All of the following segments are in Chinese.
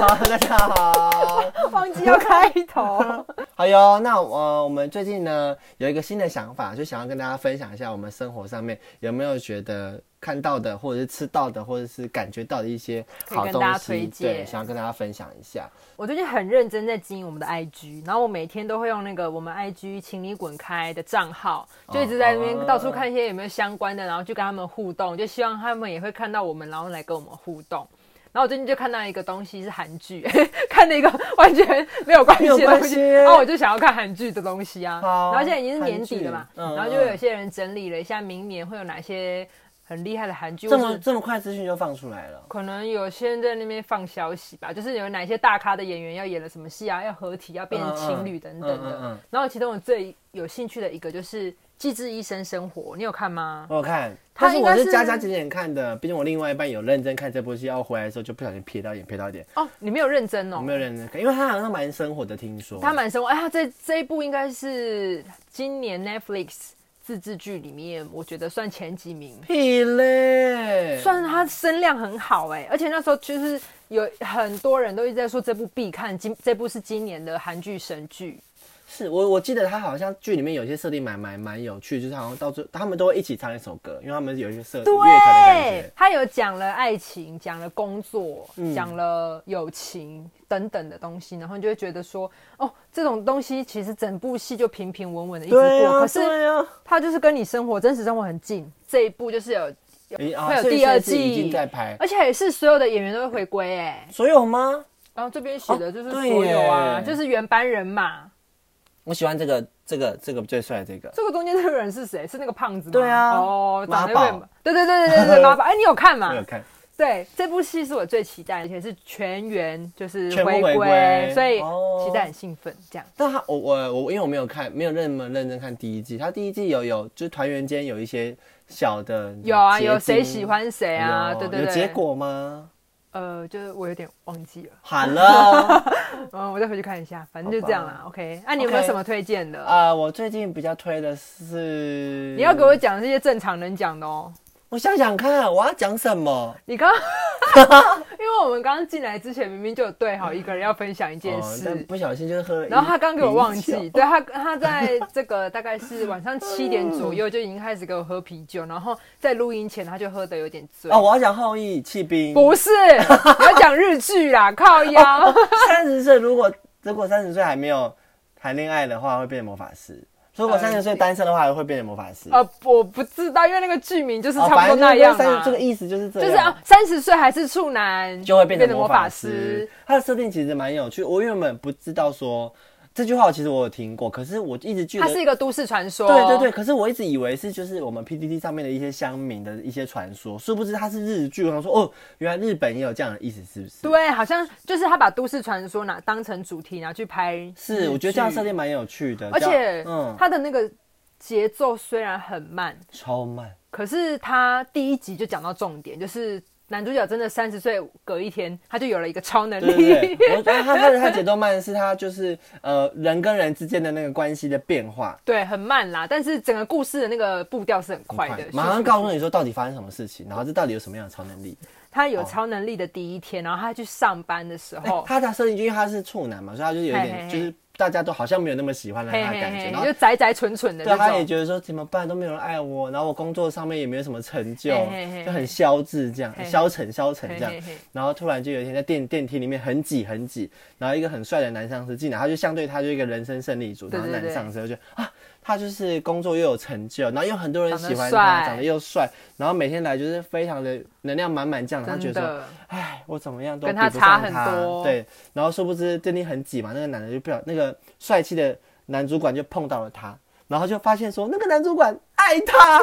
大家好，忘记要开头。好哟。那呃，我们最近呢有一个新的想法，就想要跟大家分享一下，我们生活上面有没有觉得看到的，或者是吃到的，或者是感觉到的一些好东西，荐对，想要跟大家分享一下。我最近很认真在经营我们的 IG，然后我每天都会用那个我们 IG 请你滚开的账号，就一直在那边哦到处看一些有没有相关的，然后就跟他们互动，就希望他们也会看到我们，然后来跟我们互动。然后我最近就看到一个东西是韩剧，看了一个完全没有关系的东西，然后我就想要看韩剧的东西啊。好然后现在已经是年底了嘛，嗯然后就有些人整理了一下明年会有哪些很厉害的韩剧，这么这么快资讯就放出来了，可能有些人在那边放消息吧，就是有哪些大咖的演员要演了什么戏啊，要合体，要变成情侣等等的。嗯嗯嗯嗯然后其中我最有兴趣的一个就是《机智医生生活》，你有看吗？我有看，但是我是是加加减减看的，毕竟我另外一半有认真看这部戏，然后回来的时候就不小心瞥到一点，瞥到一点，哦，你没有认真哦我。没有认真看，因为他好像蛮生活的，听说他蛮生活，哎，他这这一部应该是今年 Netflix 自制剧里面，我觉得算前几名。屁嘞，算他声量很好哎、而且那时候其实有很多人都一直在说这部必看，今这部是今年的韩剧神剧。是我我记得他好像剧里面有些设定蛮蛮蛮有趣，就是好像到最他们都会一起唱一首歌，因为他们有一些设乐团。他有讲了爱情，讲了工作，嗯讲了友情等等的东西，然后你就会觉得说，哦，这种东西其实整部戏就平平稳稳的一直过，啊，可是对啊，它就是跟你生活真实生活很近。这一部就是有，会有第二季已季经在拍，而且也是所有的演员都会回归哎。所有吗？然后这边写的就是哦所有啊，就是原班人马。我喜欢这个这个这个最帅的这个，这个中间这个人是谁？是那个胖子吗？对啊哦，长得有妈宝点，对对对对对对，妈宝。哎，你有看吗 我？有看，对，这部戏是我最期待，而且是全员就是回回归所以哦期待很兴奋。这样但他我我我因为我没有看，没有那么认真看第一季，他第一季有有就是团员间有一些小的有啊，有谁喜欢谁啊？有对对对，有结果吗？呃，就是我有点忘记了，好了。嗯，我再回去看一下，反正就这样啦。OK，那你有没有什么推荐的？啊、我最近比较推的是，你要给我讲这些正常人讲的哦。我想想看，我要讲什么？你刚，因为我们刚刚进来之前明明就有对好一个人要分享一件哦但事，不小心就是喝了，然后他刚给我忘啤记，对他他在这个大概是晚上七点左右就已经开始给我喝啤酒，然后在录音前他就喝的有点醉。哦，我要讲后羿弃兵。不是，我要讲日剧啦，靠腰。三十岁如果如果三十岁还没有谈恋爱的话，会变魔法师；如果三十岁单身的话，会变成魔法师。呃，我不知道，因为那个剧名就是哦，差不多那样三十。这个意思就是这样，就是啊，三十岁还是处男就会变成成魔法师师。。它的设定其实蛮有趣，我原本不知道说这句话，其实我有听过，可是我一直觉得它是一个都市传说。对对对，可是我一直以为是就是我们 PPT 上面的一些乡民的一些传说，殊不知它是日剧。我想说，哦，原来日本也有这样的意思，是不是？，对，好像就是他把都市传说拿当成主题拿去拍。是，我觉得这样设定蛮有趣的，而且嗯，他的那个节奏虽然很慢，超慢，可是他第一集就讲到重点，就是男主角真的三十岁隔一天，他就有了一个超能力。对对，我觉得他他的他节奏慢是他就是呃人跟人之间的那个关系的变化。对，很慢啦，但是整个故事的那个步调是很快的。马上告诉你，说到底发生什么事情，然后这到底有什么样的超能力。他有超能力的第一天，然后他去上班的时候，他的设定就因为他是处男嘛，所以他就有一点就是大家都好像没有那么喜欢他的嘿嘿感觉，嘿，然后就宅宅蠢蠢的对，他。也觉得说怎么办都没有人爱我，然后我工作上面也没有什么成就，就很消滞这样消沉消沉这样。然后突然就有一天在电电梯里面很挤很挤，然后一个很帅的男上司进来，他就相对他就一个人生胜利组，然后男上司就啊。他就是工作又有成就，然后又很多人喜欢长得帅他，长得又帅，然后每天来就是非常的能量满满这样，他觉得说，哎，我怎么样都跟他比不上差很他多。对，然后殊不知电梯很挤嘛，那个男的就不小，那个帅气的男主管就碰到了他，然后就发现说那个男主管爱他，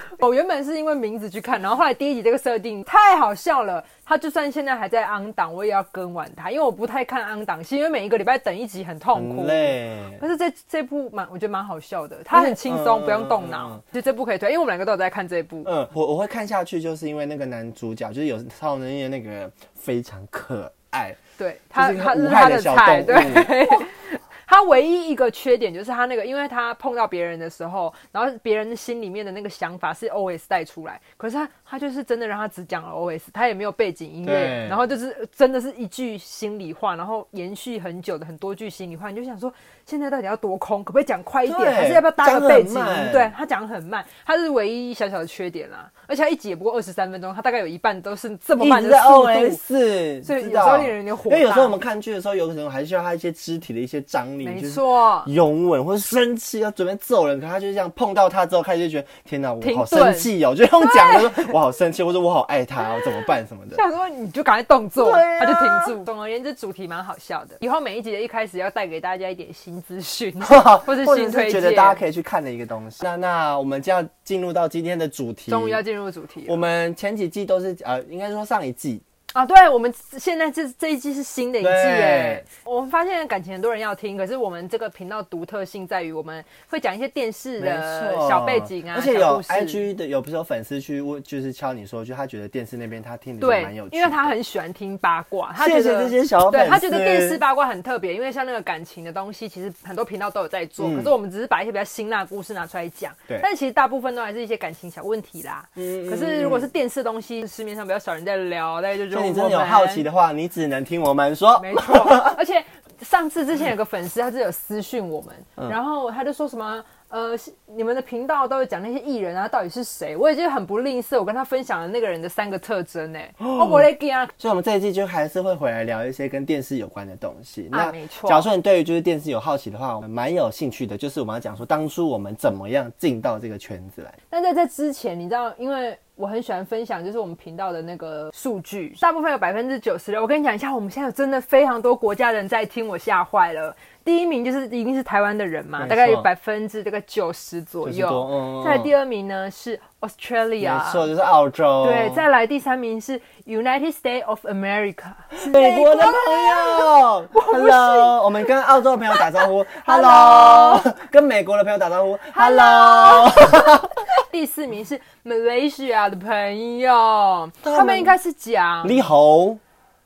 我原本是因为名字去看，然后后来第一集这个设定太好笑了。他就算现在还在昂档，我也要跟完他，因为我不太看昂档戏，因为每一个礼拜等一集很痛苦很。累。但是这这部蛮，我觉得蛮好笑的，他很轻松，嗯不用动脑就这部可以推，因为我们两个都有在看这部。嗯，我我会看下去，就是因为那个男主角就是有超能力的那个非常可爱，对他，他是他的菜，对，他唯一一个缺点就是他那个，因为他碰到别人的时候，然后别人心里面的那个想法是 OS 带出来，可是他他就是真的让他只讲了 OS，他也没有背景音乐，然后就是真的是一句心里话，然后延续很久的很多句心里话，你就想说现在到底要多空，可不可以讲快一点，还是要不要搭个背景？对他讲很慢，他是唯一小小的缺点啦，而且他一集也不过二十三分钟，他大概有一半都是这么慢一直在的速度。OS，所以有时候令人有点火大。因为有时候我们看剧的时候，有可能还需要他一些肢体的一些张力，没错，拥吻或者生气要准备揍人，可他就这样碰到他之后，开始就觉得天哪，我好生气哦，就用讲的说我好生气，或者我好爱他我，怎么办什么的。想说你就赶快动作，啊。他就停住。总而言之，主题蛮好笑的。以后每一集的一开始要带给大家一点新资讯，或是或者觉得大家可以去看的一个东西。那那我们就要进入到今天的主题。终于要进入主题我们前几季都是呃，应该说上一季啊！对，我们现在这这一季是新的一季对耶。我们发现感情很多人要听，可是我们这个频道独特性在于我们会讲一些电视的小背景啊，而且有小故事 IG 的有不是有粉丝去问，就是敲你说，就他觉得电视那边他听的就对蛮有趣，的，因为他很喜欢听八卦，他谢谢觉得这些小粉丝，对他觉得电视八卦很特别，因为像那个感情的东西，其实很多频道都有在做，嗯可是我们只是把一些比较辛辣的故事拿出来讲。对但其实大部分都还是一些感情小问题啦。嗯可是如果是电视东西，市面上比较少人在聊，大家就所以你真的有好奇的话，你只能听我们说。没错，而且上次之前有个粉丝，他是有私讯我们，嗯然后他就说什么。呃，你们的频道都有讲那些艺人啊，到底是谁？我已经很不吝啬，我跟他分享了那个人的三个特征呢。我不会给啊，所以，我们这一季就还是会回来聊一些跟电视有关的东西。那没错假如说你对于就是电视有好奇的话，我们蛮有兴趣的，就是我们要讲说当初我们怎么样进到这个圈子来。但在这之前，你知道，因为我很喜欢分享，就是我们频道的那个数据，大部分有百分之九十六。我跟你讲一下，我们现在有真的非常多国家人在听，我吓坏了。第一名就是一定是台湾的人嘛，大概有百分之这个九十左右。再来第二名呢是 Australia，没错，就是澳洲，对，再来第三名是 United States of America，是 美国的朋友，Hello，我们跟澳洲的朋友打招呼，Hello，跟美国的朋友打招呼，Hello，第四名是 Malaysia 的朋友，他们应该是讲，你好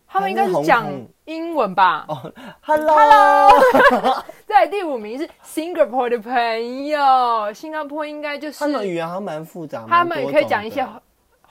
他们应该是讲英文吧？，Hello，在 第五名是 Singapore 的朋友，新加坡应该就是他们语言好像蛮复杂，他们也可以讲一些蛮多种的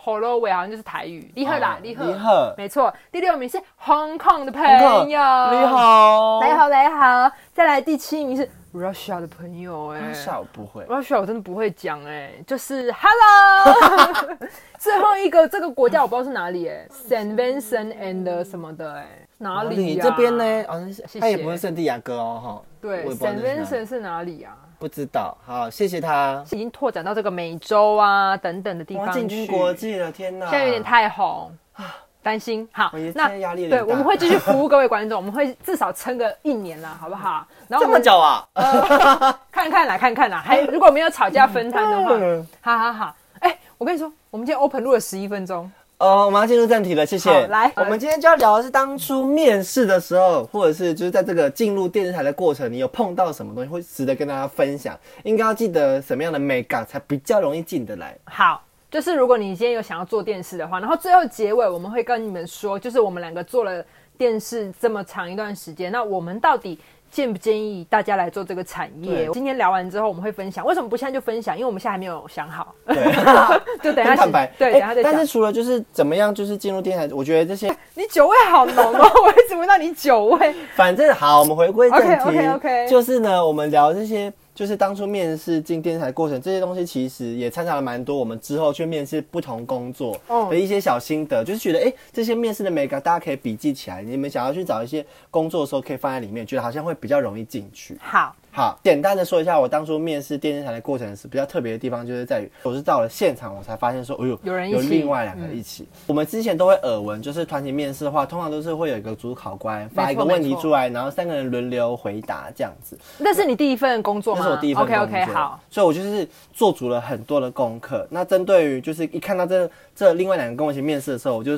Hello 喂，好像就是台语，你好啦，哦你好，你好没错。第六名是 Hong Kong 的朋友，你，好，你好你好。再来第七名是 Russia 的朋友，哎。下午不会，Russia 我真的不会讲哎，就是 Hello。最后一个这个国家我不知道是哪里哎，Saint Vincent and 什么的哎，哪里呀？你这边呢？哦，谢谢他也不是圣地亚哥哦，哈，对我也不知道，Saint 那是哪里 Vincent 是哪里啊？不知道。好，谢谢他。已经拓展到这个美洲啊等等的地哇，方进军。国际了，天哪！现在有点太红，担心。好，那压力对我们会继续 服务各位观众，我们会至少撑个一年啦，好不好？然后这么久啊？看看啦，看看啦，还如果没有吵架分摊的话，嗯好好好。哎，我跟你说，我们今天 open 录了十一分钟，呃，我们要进入正题了，谢谢好。来我们今天就要聊的是当初面试的时候，或者是就是在这个进入电视台的过程，你有碰到什么东西会值得跟大家分享？应该要记得什么样的美感才比较容易进得来？好。就是如果你今天有想要做电视的话，然后最后结尾我们会跟你们说，就是我们两个做了电视这么长一段时间，那我们到底建不建议大家来做这个产业？今天聊完之后，我们会分享。为什么不现在就分享？因为我们现在还没有想好，对，就等一下很坦白。对，哎等一下再讲但是。除了就是怎么样，就是进入电台，我觉得这些你酒味好浓哦，我一直闻到你酒味。反正好，我们回归正题 OK，OK，OK 就是呢，我们聊这些，就是当初面试进电视台过程，这些东西其实也参考了蛮多我们之后去面试不同工作哦的一些小心得，就是觉得哎、诶这些面试的每个大家可以笔记起来，你们想要去找一些工作的时候可以放在里面，觉得好像会比较容易进去。好，好，简单的说一下我当初面试电视台的过程是比较特别的地方，就是在于我是到了现场，我才发现说，哎呦，有人一起有另外两个一起。我们之前都会耳闻，就是团体面试的话，通常都是会有一个主考官发一个问题出来，然后三个人轮流回答这样子。那是你第一份工作吗？那是我第一份工 OK 作 OK，好。，所以我就是做足了很多的功课。那针对于就是一看到这这另外两个跟我一起面试的时候，我就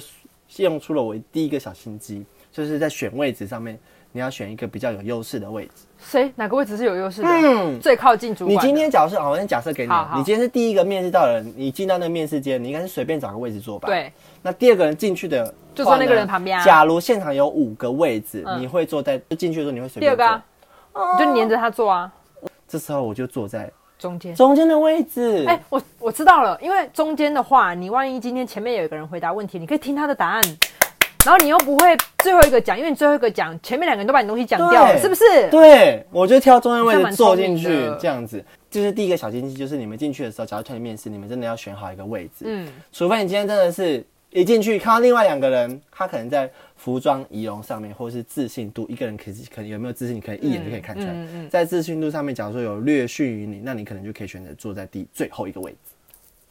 用出了我第一个小心机，就是在选位置上面，你要选一个比较有优势的位置。谁哪个位置是有优势的？嗯最靠近主管你。今天假设，好，我先假设给你好，好你今天是第一个面试到的人，你进到那个面试间，你应该是随便找个位置坐吧？。对，那第二个人进去的，就坐那个人旁边啊假如现场有五个位置，嗯你会坐在就进去的时候，你会随便第二个。你就黏着他坐啊，这时候我就坐在中间。中间的位置。哎、我我知道了，因为中间的话，你万一今天前面有一个人回答问题，你可以听他的答案，然后你又不会最后一个讲，因为你最后一个讲，前面两个人都把你东西讲掉了，是不是？对，我就挑中间位置坐进去这样子。就是第一个小禁忌，就是你们进去的时候，假如团体面试，你们真的要选好一个位置。嗯，除非你今天真的是一进去看到另外两个人，他可能在服装仪容上面，或是自信度，一个人可以可能有没有自信，你可以一眼就可以看出来。嗯嗯嗯在自信度上面，假如说有略逊于你，那你可能就可以选择坐在第最后一个位置。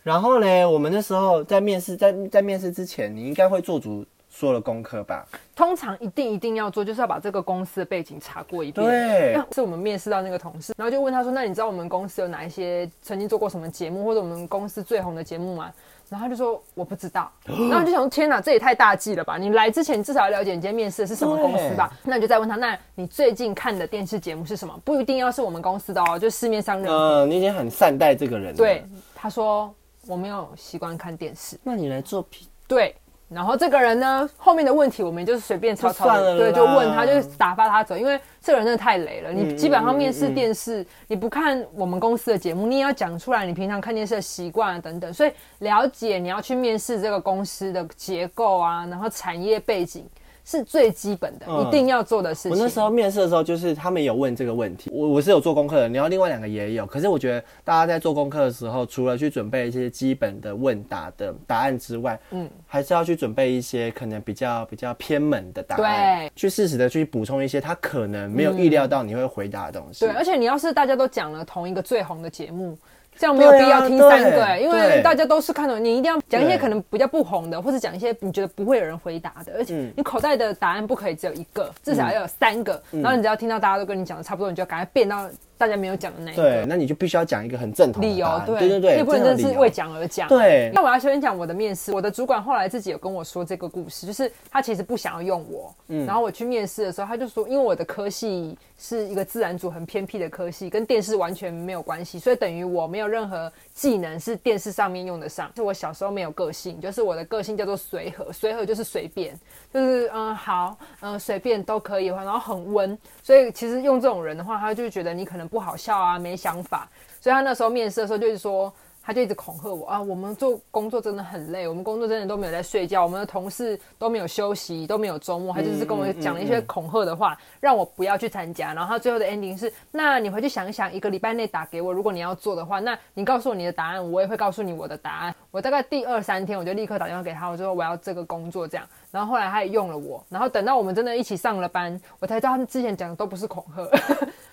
然后呢，我们那时候在面试，在在面试之前，你应该会做足所有的功课吧？通常一定一定要做，就是要把这个公司的背景查过一遍。对是我们面试到那个同事，然后就问他说：“那你知道我们公司有哪一些曾经做过什么节目，或者我们公司最红的节目吗？”然后他就说：“我不知道。”然后就想说：“天哪，这也太大忌了吧！你来之前至少要了解你今天面试的是什么公司吧？那你就再问他：那你最近看的电视节目是什么？不一定要是我们公司的哦，就市面上任何。嗯，你已经很善待这个人了。对，，他说：“我没有习惯看电视。”那你来做 P，对，然后这个人呢，后面的问题我们就是随便草草的，就算了对，就问他，就是打发他走，因为这个人真的太雷了。你基本上面试嗯嗯嗯电视，你不看我们公司的节目，你也要讲出来你平常看电视的习惯啊等等，所以了解你要去面试这个公司的结构啊，然后产业背景是最基本的，嗯一定要做的事情。我那时候面试的时候，就是他们有问这个问题，我我是有做功课的，然后另外两个也有。可是我觉得大家在做功课的时候，除了去准备一些基本的问答的答案之外，嗯，还是要去准备一些可能比较比较偏门的答案，对去适时的去补充一些他可能没有预料到你会回答的东西。对，而且你要是大家都讲了同一个最红的节目，这样没有必要听三个、因为大家都是看懂，你一定要讲一些可能比较不红的，或者讲一些你觉得不会有人回答的，而且嗯。你口袋的答案不可以只有一个，至少要有三个，然后你只要听到大家都跟你讲的差不多，你就赶快变到大家没有讲的那一对，个。那你就必须要讲一个很正统的理由对对对对，也不能真的是为讲而讲。对那我要先讲我的面试，我的主管后来自己有跟我说这个故事，就是他其实不想要用我，嗯然后我去面试的时候，他就说，因为我的科系是一个自然组很偏僻的科系，跟电视完全没有关系，所以等于我没有任何技能是电视上面用得上。是我小时候没有个性，就是我的个性叫做随和，随和就是随便，就是嗯好，嗯随便都可以，然后很温，所以其实用这种人的话，他就觉得你可能不好笑啊，没想法，所以他那时候面试的时候就是说。他就一直恐吓我啊！我们做工作真的很累，我们工作真的都没有在睡觉，我们的同事都没有休息，都没有周末。他就是跟我讲了一些恐吓的话，让我不要去参加。然后他最后的 ending 是：那你回去想一想，一个礼拜内打给我，如果你要做的话，那你告诉我你的答案，我也会告诉你我的答案。我大概第二三天我就立刻打电话给他，我就说我要这个工作这样。然后后来他也用了我，然后等到我们真的一起上了班，我才知道他之前讲的都不是恐吓。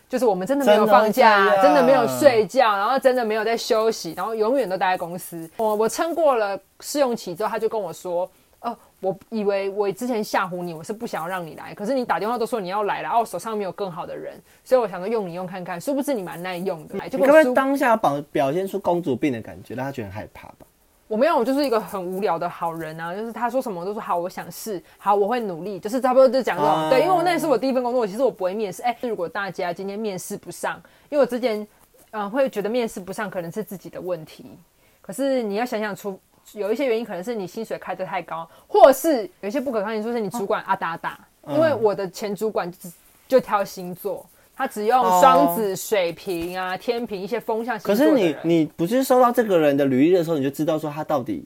就是我们真的没有放真假，的真的没有睡觉，然后真的没有在休息，然后永远都待在公司。我我撑过了试用期之后，他就跟我说：“呃，我以为我之前吓唬你，我是不想要让你来，可是你打电话都说你要来了，然后我手上没有更好的人，所以我想说用你用看看，殊不知你蛮耐用的。”结你可不可以当下表表现出公主病的感觉，让他觉得很害怕吧？我没有，我就是一个很无聊的好人啊，就是他说什么我都说好，我想试，好，我会努力，就是差不多就讲这种。啊对，因为我那也是我第一份工作，其实我不会面试。哎、如果大家今天面试不上，因为我之前嗯、呃会觉得面试不上可能是自己的问题，可是你要想想出。有一些原因可能是你薪水开得太高，或是有一些不可抗因素是你主管啊打打。因为我的前主管就就挑星座，他只用双子、水瓶啊、天平一些风向星可是座的人。你你不是收到这个人的履历的时候，你就知道说他到底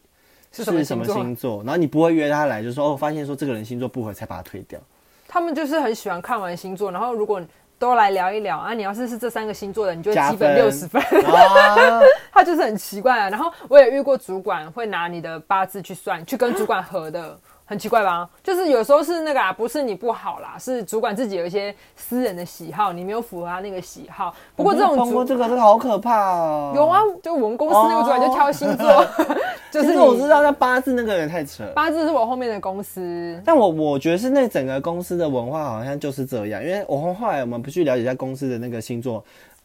是什么星座星座，然后你不会约他来，就说哦，发现说这个人星座不合才把他推掉。他们就是很喜欢看完星座，然后如果都来聊一聊啊，你要是是这三个星座的，你就加基本六十分。啊，他就是很奇怪啊。然后我也遇过主管会拿你的八字去算，去跟主管合的。很奇怪吧？就是有时候是那个啊，不是你不好啦，是主管自己有一些私人的喜好，你没有符合他那个喜好。不过这种主碰过这个，这个好可怕哦。有啊，就我们公司那个主管就挑星座，就是我知道那八字那个人太扯。八字是我后面的公司，但我我觉得是那整个公司的文化好像就是这样，因为我后来我们不去了解一下公司的那个星座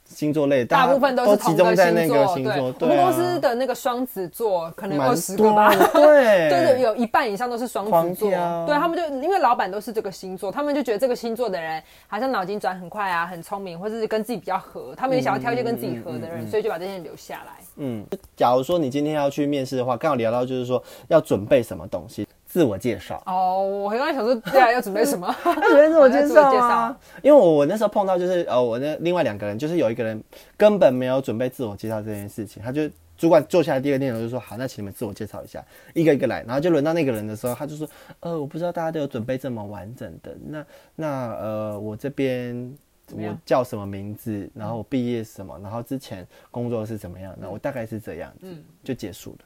星座类，大部分都都是同集中个在那个星座。对，我们公司的那个双子座可能蛮二十个吧。多对对对，有一半以上都是双子座，对他们就因为老板都是这个星座，他们就觉得这个星座的人好像脑筋转很快啊，很聪明，或者是跟自己比较合，他们也想要挑一些跟自己合的人，所以就把这些人留下来。嗯，假如说你今天要去面试的话，刚好聊到就是说要准备什么东西。自我介绍。哦，我刚刚想说，对啊，要准备什么？他准备自我介自我介绍啊，因为我我那时候碰到就是呃，我那另外两个人，就是有一个人根本没有准备自我介绍这件事情，他就主管坐下来第一个念头就说好，那请你们自我介绍一下，一个一个来，然后就轮到那个人的时候，他就说呃，我不知道大家都有准备这么完整的，那那呃，我这边我叫什么名字，然后我毕业什么，然后之前工作是怎么样，那我大概是这样子，就结束了。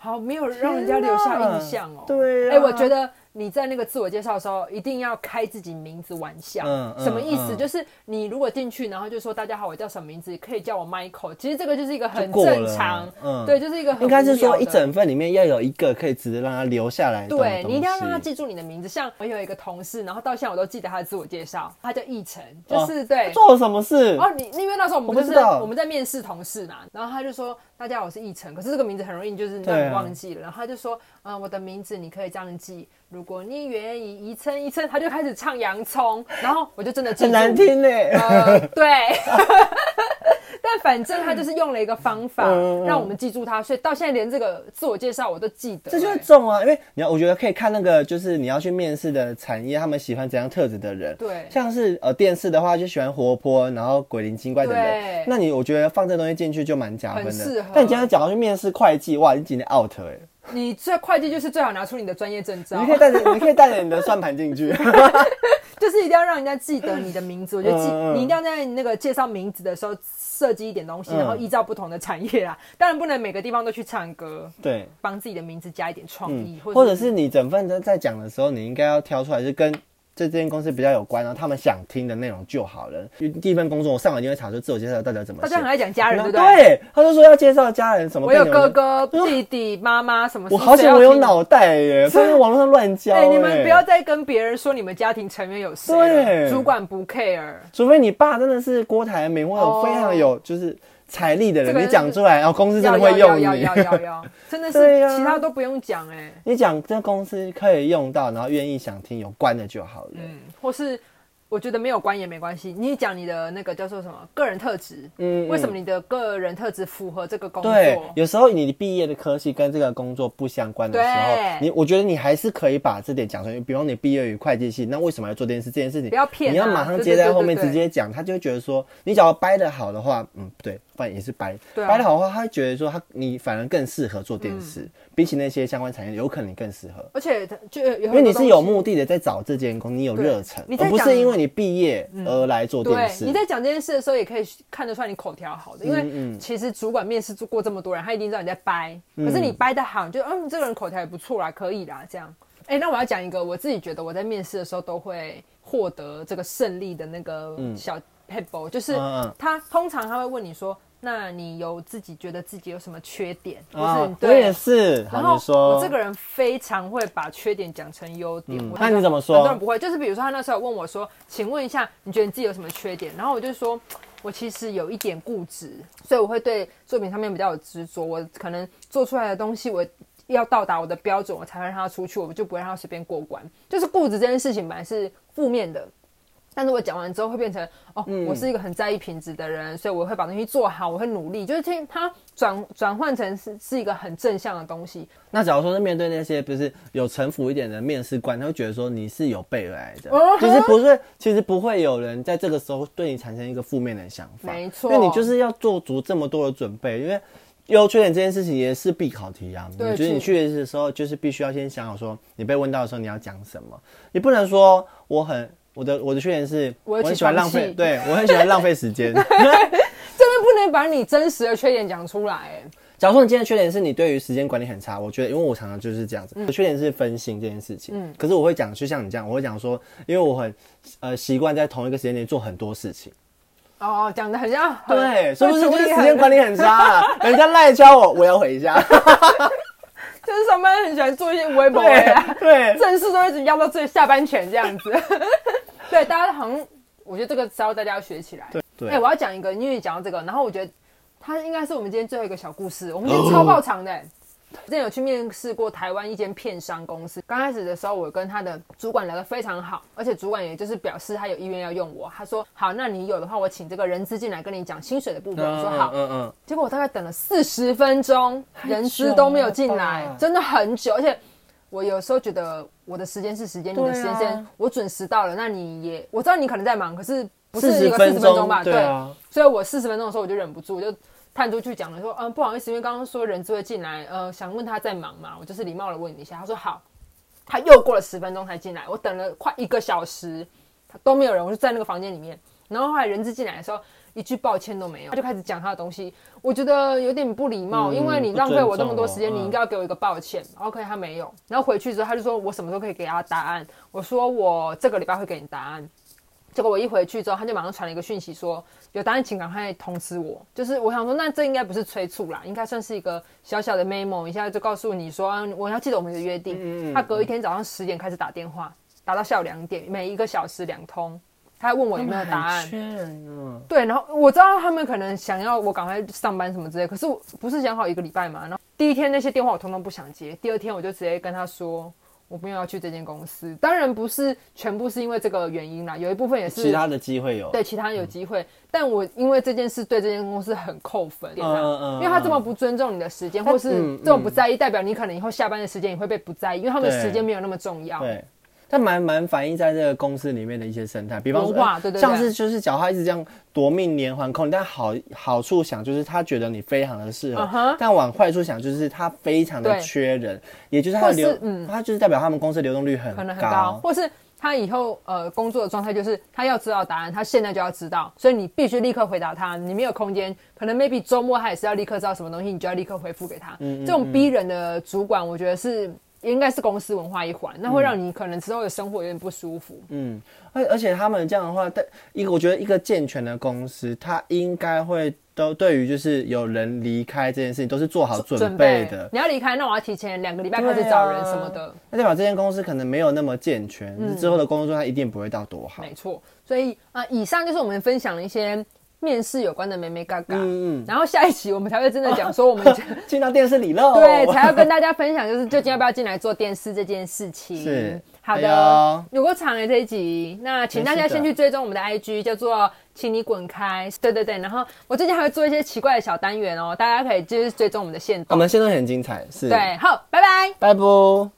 好，没有让人家留下印象哦。对啊哎、我觉得你在那个自我介绍的时候，一定要开自己名字玩笑。嗯嗯什么意思？嗯就是你如果进去，然后就说大家好，我叫什么名字，可以叫我 Michael。其实这个就是一个很正常，嗯对，就是一个很应该是说一整份里面要有一个可以值得让他留下来的对你一定要让他西记住你的名字。像我有一个同事，然后到现在我都记得他的自我介绍，他叫奕晨，就是、对。做了什么事？哦，你因为那时候我们就是我们在面试同事嘛，然后他就说大家好我是奕晨，可是这个名字很容易就是让你忘记了，然后他就说，嗯、我的名字你可以这样记，如果你愿意一称一称，他就开始唱洋葱，然后我就真的记很住难听呢、呃，对。但反正他就是用了一个方法让我们记住他，所以到现在连这个自我介绍我都记得、这就会哎中啊，因为你要，我觉得可以看那个，就是你要去面试的产业，他们喜欢怎样特质的人。对。像是呃电视的话，就喜欢活泼，然后鬼灵精怪的人。那你我觉得放这东西进去就蛮加分很适合。的但你今天讲要去面试会计，哇，你今天 out 哎、你这会计就是最好拿出你的专业证照你，可以带着，你可以带着你的算盘进去。就是一定要让人家记得你的名字。我觉得记，嗯嗯你一定要在那个介绍名字的时候设计一点东西，嗯然后依照不同的产业啊。当然不能每个地方都去唱歌，对，帮自己的名字加一点创意，或者是你整份在在讲的时候，你应该要挑出来是跟这间公司比较有关，然后他们想听的内容就好了。第一份工作，我上完一定会查出自我介绍到底要怎么写。大家很爱讲家人，对不对？对，他就说要介绍家人什么。我有哥哥、弟弟、妈妈什么。我好想我有脑袋。耶，不然网络上乱教。哎、你们不要再跟别人说你们家庭成员有谁了，对主管不 care。除非你爸真的是郭台铭或者非常有就是财力的人，你讲出来，然后公司真的会用你。要要要要要，真的是其他都不用讲哎、你讲这公司可以用到，然后愿意想听有关的就好了。嗯，或是我觉得没有关也没关系，你讲你的那个叫做什么个人特质，嗯，为什么你的个人特质符合这个工作？对，有时候你毕业的科系跟这个工作不相关的时候，你我觉得你还是可以把这点讲出来。比方你毕业于会计系，那为什么要做这件事？这件事情不要骗啊你要马上接在后面直接讲，他就会觉得说，你只要掰的好的话，嗯，对，不然也是掰。掰的好的话，他会觉得说他你反而更适合做电视，比起那些相关产业，有可能你更适合。而且它就因为你是有目的的在找这间工，你有热忱，而不是因为你毕业而来做电对，视。你在讲这件事的时候，也可以看得出来你口条好的，因嗯为其实主管面试过这么多人，他一定知道你在掰。可是你掰的好，就嗯，这个人口条也不错啦，可以啦，这样。哎、那我要讲一个我自己觉得我在面试的时候都会获得这个胜利的那个小 pebble，、就是他通常他会问你说，那你有自己觉得自己有什么缺点？或啊是，我对也。是。然后，我这个人非常会把缺点讲成优点。我那你怎么说很多人不会，就是比如说他那时候问我说：“请问一下，你觉得你自己有什么缺点？”然后我就说：“我其实有一点固执，所以我会对作品上面比较有执着。我可能做出来的东西，我要到达我的标准，我才会让它出去，我就不会让它随便过关。就是固执这件事情本来是负面的，但是我讲完之后会变成哦，我是一个很在意品质的人，所以我会把东西做好，我会努力，就是听它转转换成是是一个很正向的东西。那假如说是面对那些不是有城府一点的面试官，他会觉得说你是有备而来的，嗯哼就是不是，其实不会有人在这个时候对你产生一个负面的想法，没错因为你就是要做足这么多的准备，因为。优缺点这件事情也是必考题啊！对你觉得你去的时候，就是必须要先想好说，你被问到的时候你要讲什么，你不能说我很我的我的缺点是我有很喜欢浪费，气对我很喜欢浪费时间。真的不能把你真实的缺点讲出来，哎，假如说你今天的缺点是你对于时间管理很差，我觉得，因为我常常就是这样子，缺点是分心这件事情。嗯，可是我会讲，就像你这样，我会讲说，因为我很呃习惯在同一个时间内做很多事情。哦，讲的很像很对，是不是就是会处理很时间管理很差、啊？人家赖教我，我要回家。就是上班很喜欢做一些微博啊，对对，正事都一直压到最下班前这样子。对，大家好像我觉得这个招大家要学起来。对对哎、我要讲一个，因为你讲到这个，然后我觉得它应该是我们今天最后一个小故事。我们今天超爆长的、之前有去面试过台湾一间片商公司，刚开始的时候，我跟他的主管聊得非常好，而且主管也就是表示他有意愿要用我。他说：“好，那你有的话，我请这个人资进来跟你讲薪水的部分。我说：“好。嗯嗯结果我大概等了四十分钟，人资都没有进来真的很久，而且我有时候觉得我的时间是时间，你的时间我准时到了，那你也我知道你可能在忙，可是不是一个四十分分钟吧？对啊，所以我四十分钟的时候我就忍不住，我就探出去讲了说，嗯，不好意思，因为刚刚说人资会进来，呃，想问他在忙嘛？我就是礼貌的问一下，他说好。他又过了十分钟才进来，我等了快一个小时，他都没有人，我就在那个房间里面。然后后来人资进来的时候，一句抱歉都没有，他就开始讲他的东西，我觉得有点不礼貌，嗯因为你浪费我这么多时间，你应该要给我一个抱歉。OK，他没有。然后回去之后，他就说我什么时候可以给他答案？我说我这个礼拜会给你答案。结果我一回去之后，他就马上传了一个讯息说有答案，请赶快通知我。就是我想说，那这应该不是催促啦，应该算是一个小小的 memo，一下就告诉你说，啊我要记得我们的约定。他隔一天早上十点开始打电话，打到下午两点，每一个小时两通。他还问我有没有答案，缺人啊。对，然后我知道他们可能想要我赶快上班什么之类，可是我不是讲好一个礼拜嘛？然后第一天那些电话我通通不想接，第二天我就直接跟他说我没有要去这间公司。当然不是全部是因为这个原因啦，有一部分也是其他的机会有，对其他有机会，但我因为这件事对这间公司很扣分，嗯嗯嗯因为他这么不尊重你的时间，或是嗯这么不在意，代表你可能以后下班的时间也会被不在意，因为他们的时间没有那么重要。对，但蛮蛮反映在这个公司里面的一些生态，比方说，像是就是脚他一直这样夺命连环扣你，但好好处想就是他觉得你非常的适合但往坏处想就是他非常的缺人，也就是他流，嗯。他就是代表他们公司流动率很可能很高，或是他以后呃工作的状态就是他要知道答案，他现在就要知道，所以你必须立刻回答他，你没有空间，可能 maybe 周末他也是要立刻知道什么东西，你就要立刻回复给他。嗯这种逼人的主管，我觉得是应该是公司文化一环，那会让你可能之后的生活有点不舒服。嗯，而而且他们这样的话，但一个我觉得一个健全的公司，它应该会都对于就是有人离开这件事情都是做好准备的。你要离开，那我要提前两个礼拜开始找人什么的。那代表这间公司可能没有那么健全，之后的工作状态一定不会到多好。没错，所以啊、以上就是我们分享的一些面试有关的美美嘎嘎。嗯嗯，然后下一期我们才会真的讲说我们 进到电视里喽。对，才要跟大家分享，就是究竟要不要进来做电视这件事情。是好的，有过长的这一集，那请大家先去追踪我们的 IG，叫做“请你滚开”。对对对，然后我最近还会做一些奇怪的小单元哦，大家可以就是追踪我们的线动。我们现在很精彩，是，对，好，拜拜。拜拜。